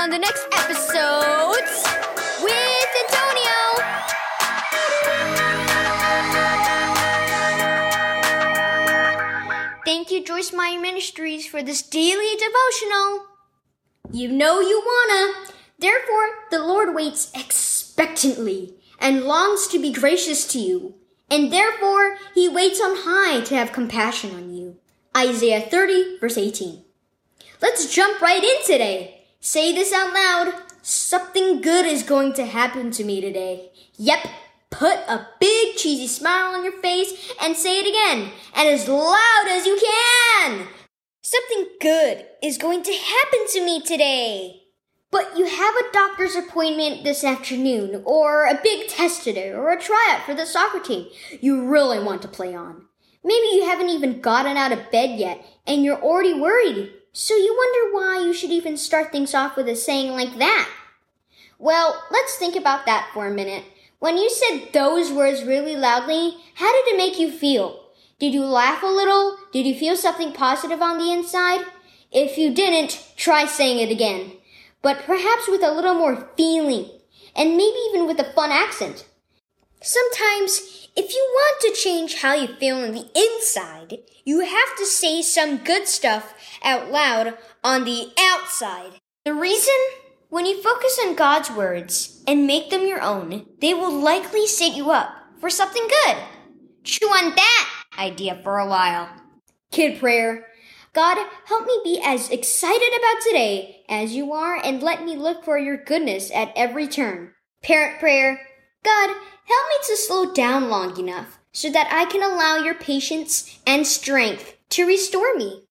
on the next episode with Antonio. Thank you, Joyce Meyer Ministries, for this daily devotional. You know you wanna. Therefore, the Lord waits expectantly and longs to be gracious to you. And therefore, he waits on high to have compassion on you. Isaiah 30, verse 18. Let's jump right in today. Say this out loud. Something good is going to happen to me today. Yep. Put a big cheesy smile on your face and say it again, and as loud as you can. Something good is going to happen to me today. But you have a doctor's appointment this afternoon, or a big test today, or a tryout for the soccer team you really want to play on. Maybe you haven't even gotten out of bed yet, and you're already worried. So you wonder why you should even start things off with a saying like that. Well, let's think about that for a minute. When you said those words really loudly, how did it make you feel? Did you laugh a little? Did you feel something positive on the inside? If you didn't, try saying it again. But perhaps with a little more feeling, and maybe even with a fun accent. Sometimes, if you want to change how you feel on the inside, you have to say some good stuff out loud on the outside. The reason? When you focus on God's words and make them your own, they will likely set you up for something good. Chew on that idea for a while. Kid prayer. God, help me be as excited about today as you are and let me look for your goodness at every turn. Parent prayer. God, help me to slow down long enough so that I can allow your patience and strength to restore me.